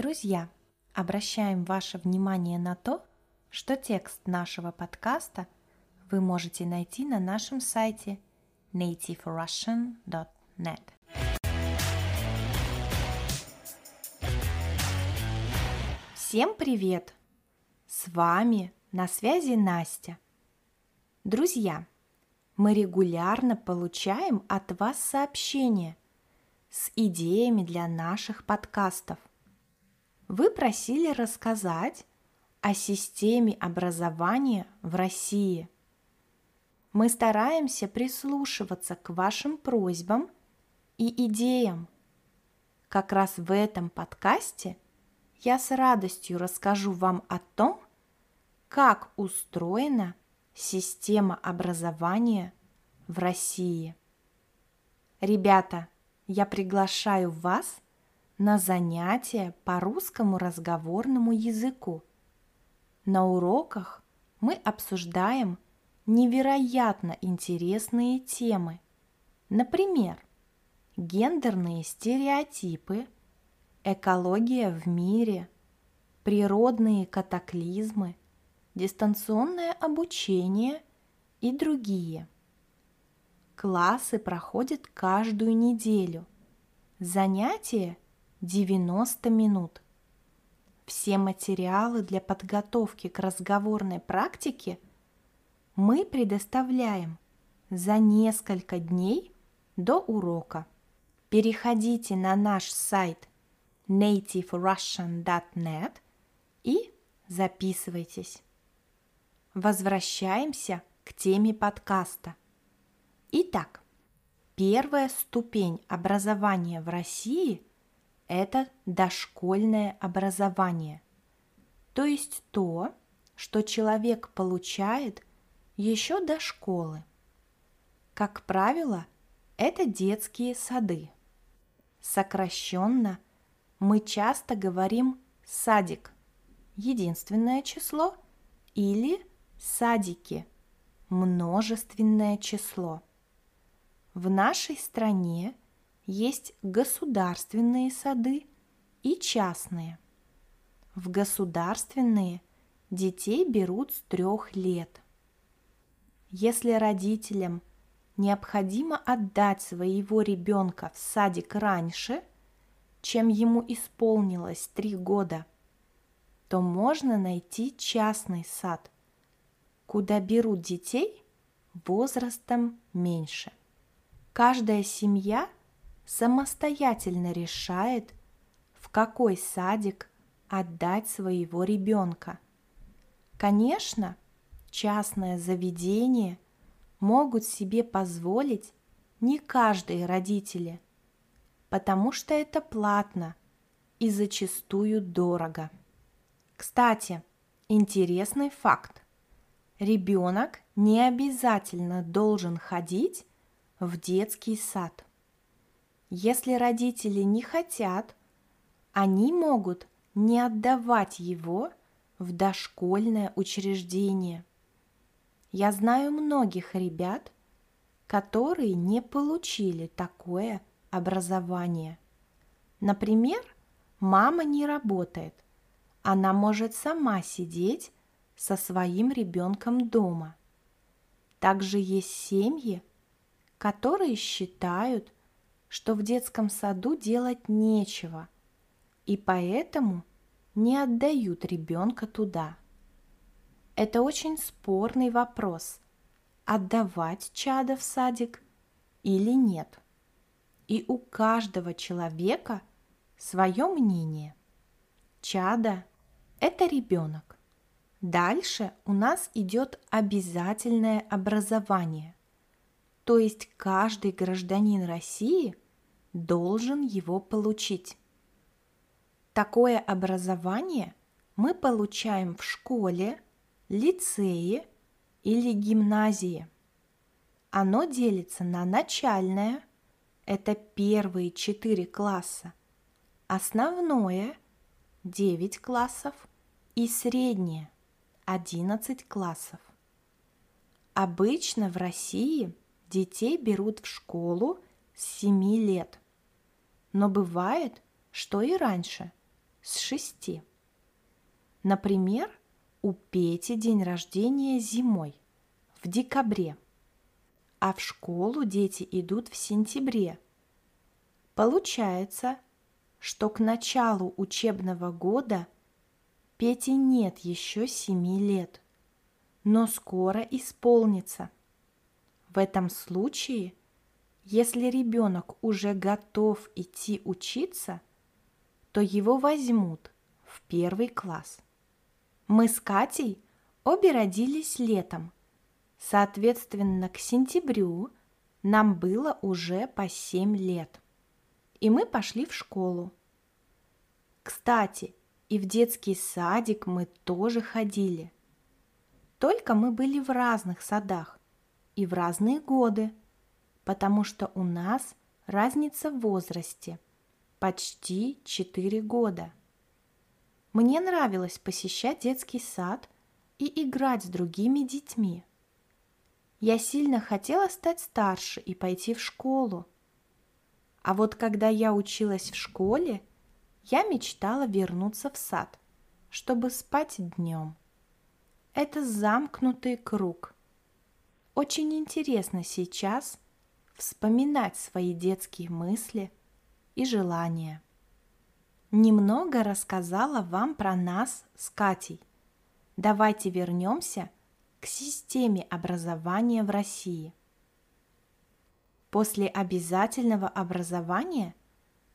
Друзья, обращаем ваше внимание на то, что текст нашего подкаста вы можете найти на нашем сайте nativerussian.net. Всем привет! С вами на связи Настя. Друзья, мы регулярно получаем от вас сообщения с идеями для наших подкастов. Вы просили рассказать о системе образования в России. Мы стараемся прислушиваться к вашим просьбам и идеям. Как раз в этом подкасте я с радостью расскажу вам о том, как устроена система образования в России. Ребята, я приглашаю вас на занятия по русскому разговорному языку. На уроках мы обсуждаем невероятно интересные темы. Например, гендерные стереотипы, экология в мире, природные катаклизмы, дистанционное обучение и другие – Классы проходят каждую неделю. Занятие 90 минут. Все материалы для подготовки к разговорной практике мы предоставляем за несколько дней до урока. Переходите на наш сайт nativerussian.net и записывайтесь. Возвращаемся к теме подкаста. Итак, первая ступень образования в России – это дошкольное образование, то есть то, что человек получает еще до школы. Как правило, это детские сады. Сокращенно мы часто говорим «садик» – единственное число, или «садики» – множественное число – в нашей стране есть государственные сады и частные. В государственные детей берут с трех лет. Если родителям необходимо отдать своего ребенка в садик раньше, чем ему исполнилось три года, то можно найти частный сад, куда берут детей возрастом меньше. Каждая семья самостоятельно решает, в какой садик отдать своего ребенка. Конечно, частное заведение могут себе позволить не каждые родители, потому что это платно и зачастую дорого. Кстати, интересный факт. Ребенок не обязательно должен ходить в детский сад. Если родители не хотят, они могут не отдавать его в дошкольное учреждение. Я знаю многих ребят, которые не получили такое образование. Например, мама не работает, она может сама сидеть со своим ребенком дома. Также есть семьи, которые считают, что в детском саду делать нечего, и поэтому не отдают ребенка туда. Это очень спорный вопрос – отдавать чада в садик или нет. И у каждого человека свое мнение. Чада – это ребенок. Дальше у нас идет обязательное образование – то есть каждый гражданин России должен его получить. Такое образование мы получаем в школе, лицее или гимназии. Оно делится на начальное, это первые четыре класса, основное – 9 классов и среднее – 11 классов. Обычно в России детей берут в школу с 7 лет. Но бывает, что и раньше. с 6. Например, у Пети день рождения зимой, в декабре, а в школу дети идут в сентябре. Получается, что к началу учебного года Пете нет еще семи лет, но скоро исполнится. В этом случае, если ребенок уже готов идти учиться, то его возьмут в первый класс. Мы с Катей обе родились летом. Соответственно, к сентябрю нам было уже по 7 лет. И мы пошли в школу. Кстати, и в детский садик мы тоже ходили. Только мы были в разных садах и в разные годы, потому что у нас разница в возрасте почти 4 года – мне нравилось посещать детский сад и играть с другими детьми. Я сильно хотела стать старше и пойти в школу. А вот когда я училась в школе, я мечтала вернуться в сад, чтобы спать днем. Это замкнутый круг. Очень интересно сейчас вспоминать свои детские мысли и желания немного рассказала вам про нас с Катей. Давайте вернемся к системе образования в России. После обязательного образования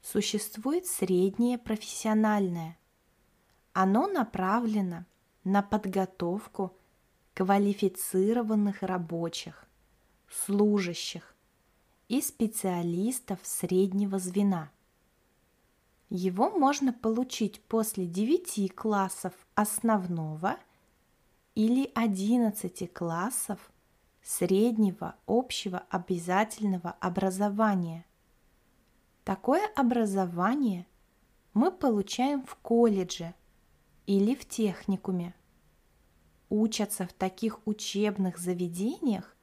существует среднее профессиональное. Оно направлено на подготовку квалифицированных рабочих, служащих и специалистов среднего звена – его можно получить после 9 классов основного или 11 классов среднего общего обязательного образования. Такое образование мы получаем в колледже или в техникуме. Учатся в таких учебных заведениях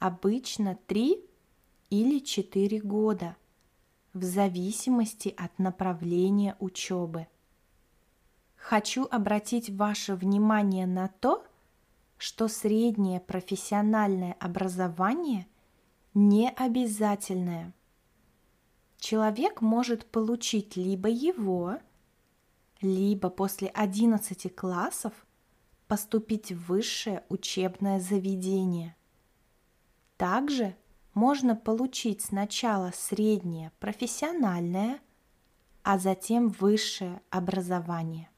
обычно 3 или 4 года – в зависимости от направления учебы. Хочу обратить ваше внимание на то, что среднее профессиональное образование не обязательное. Человек может получить либо его, либо после 11 классов поступить в высшее учебное заведение. Также – можно получить сначала среднее профессиональное, а затем высшее образование.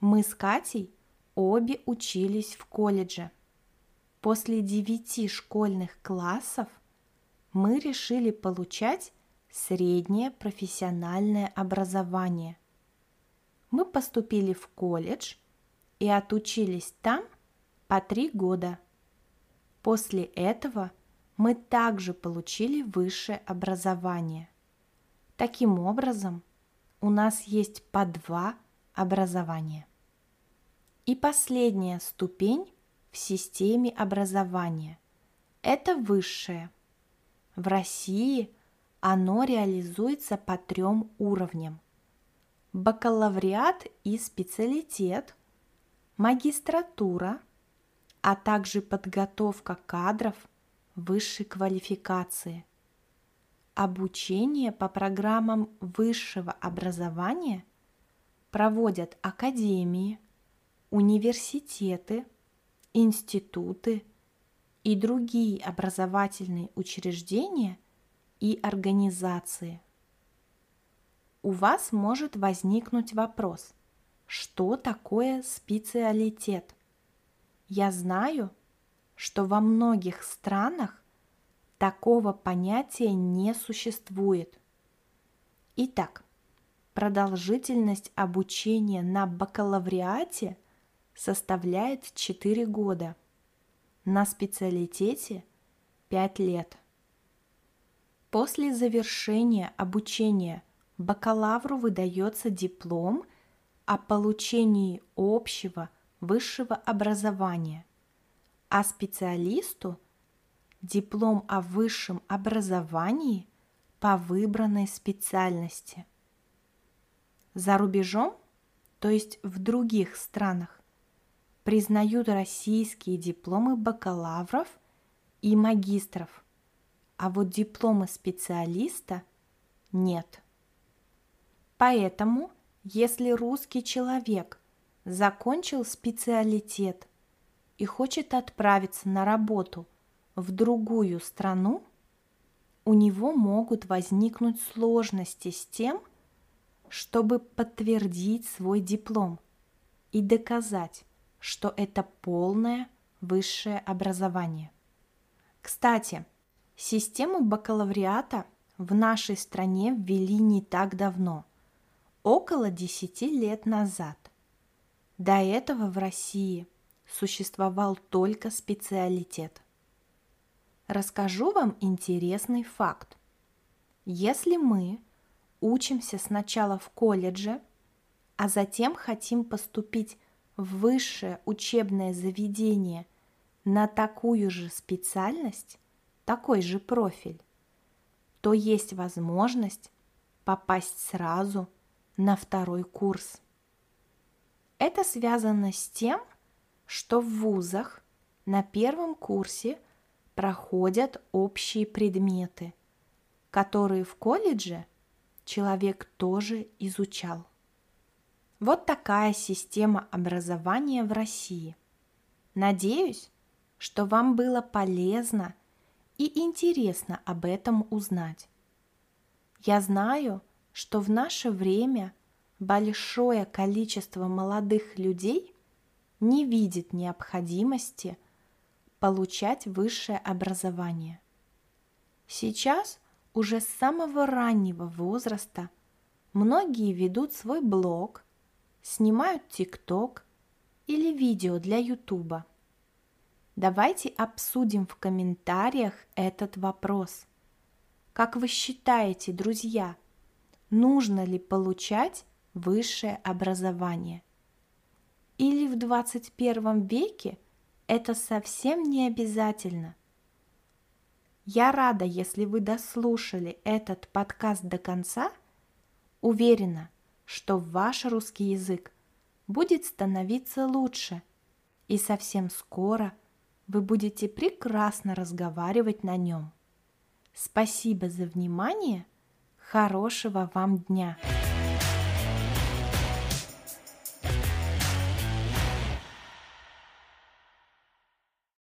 Мы с Катей обе учились в колледже. После девяти школьных классов мы решили получать среднее профессиональное образование. Мы поступили в колледж и отучились там по три года – После этого мы также получили высшее образование. Таким образом, у нас есть по два образования. И последняя ступень в системе образования – это высшее. В России оно реализуется по трем уровням. Бакалавриат и специалитет, магистратура а также подготовка кадров высшей квалификации. Обучение по программам высшего образования проводят академии, университеты, институты и другие образовательные учреждения и организации. У вас может возникнуть вопрос, что такое специалитет? Я знаю, что во многих странах такого понятия не существует. Итак, продолжительность обучения на бакалавриате составляет 4 года, на специалитете 5 лет. После завершения обучения бакалавру выдается диплом о получении общего высшего образования, а специалисту диплом о высшем образовании по выбранной специальности. За рубежом, то есть в других странах, признают российские дипломы бакалавров и магистров, а вот дипломы специалиста нет. Поэтому, если русский человек закончил специалитет и хочет отправиться на работу в другую страну, у него могут возникнуть сложности с тем, чтобы подтвердить свой диплом и доказать, что это полное высшее образование. Кстати, систему бакалавриата в нашей стране ввели не так давно, около 10 лет назад. До этого в России существовал только специалитет. Расскажу вам интересный факт. Если мы учимся сначала в колледже, а затем хотим поступить в высшее учебное заведение на такую же специальность, такой же профиль, то есть возможность попасть сразу на второй курс. Это связано с тем, что в вузах на первом курсе проходят общие предметы, которые в колледже человек тоже изучал. Вот такая система образования в России. Надеюсь, что вам было полезно и интересно об этом узнать. Я знаю, что в наше время большое количество молодых людей не видит необходимости получать высшее образование. Сейчас уже с самого раннего возраста многие ведут свой блог снимают ТикТок или видео для Ютуба. Давайте обсудим в комментариях этот вопрос. Как вы считаете, друзья, нужно ли получать высшее образование? Или в 21 веке это совсем не обязательно? Я рада, если вы дослушали этот подкаст до конца. Уверена, что ваш русский язык будет становиться лучше, и совсем скоро вы будете прекрасно разговаривать на нем. Спасибо за внимание, хорошего вам дня!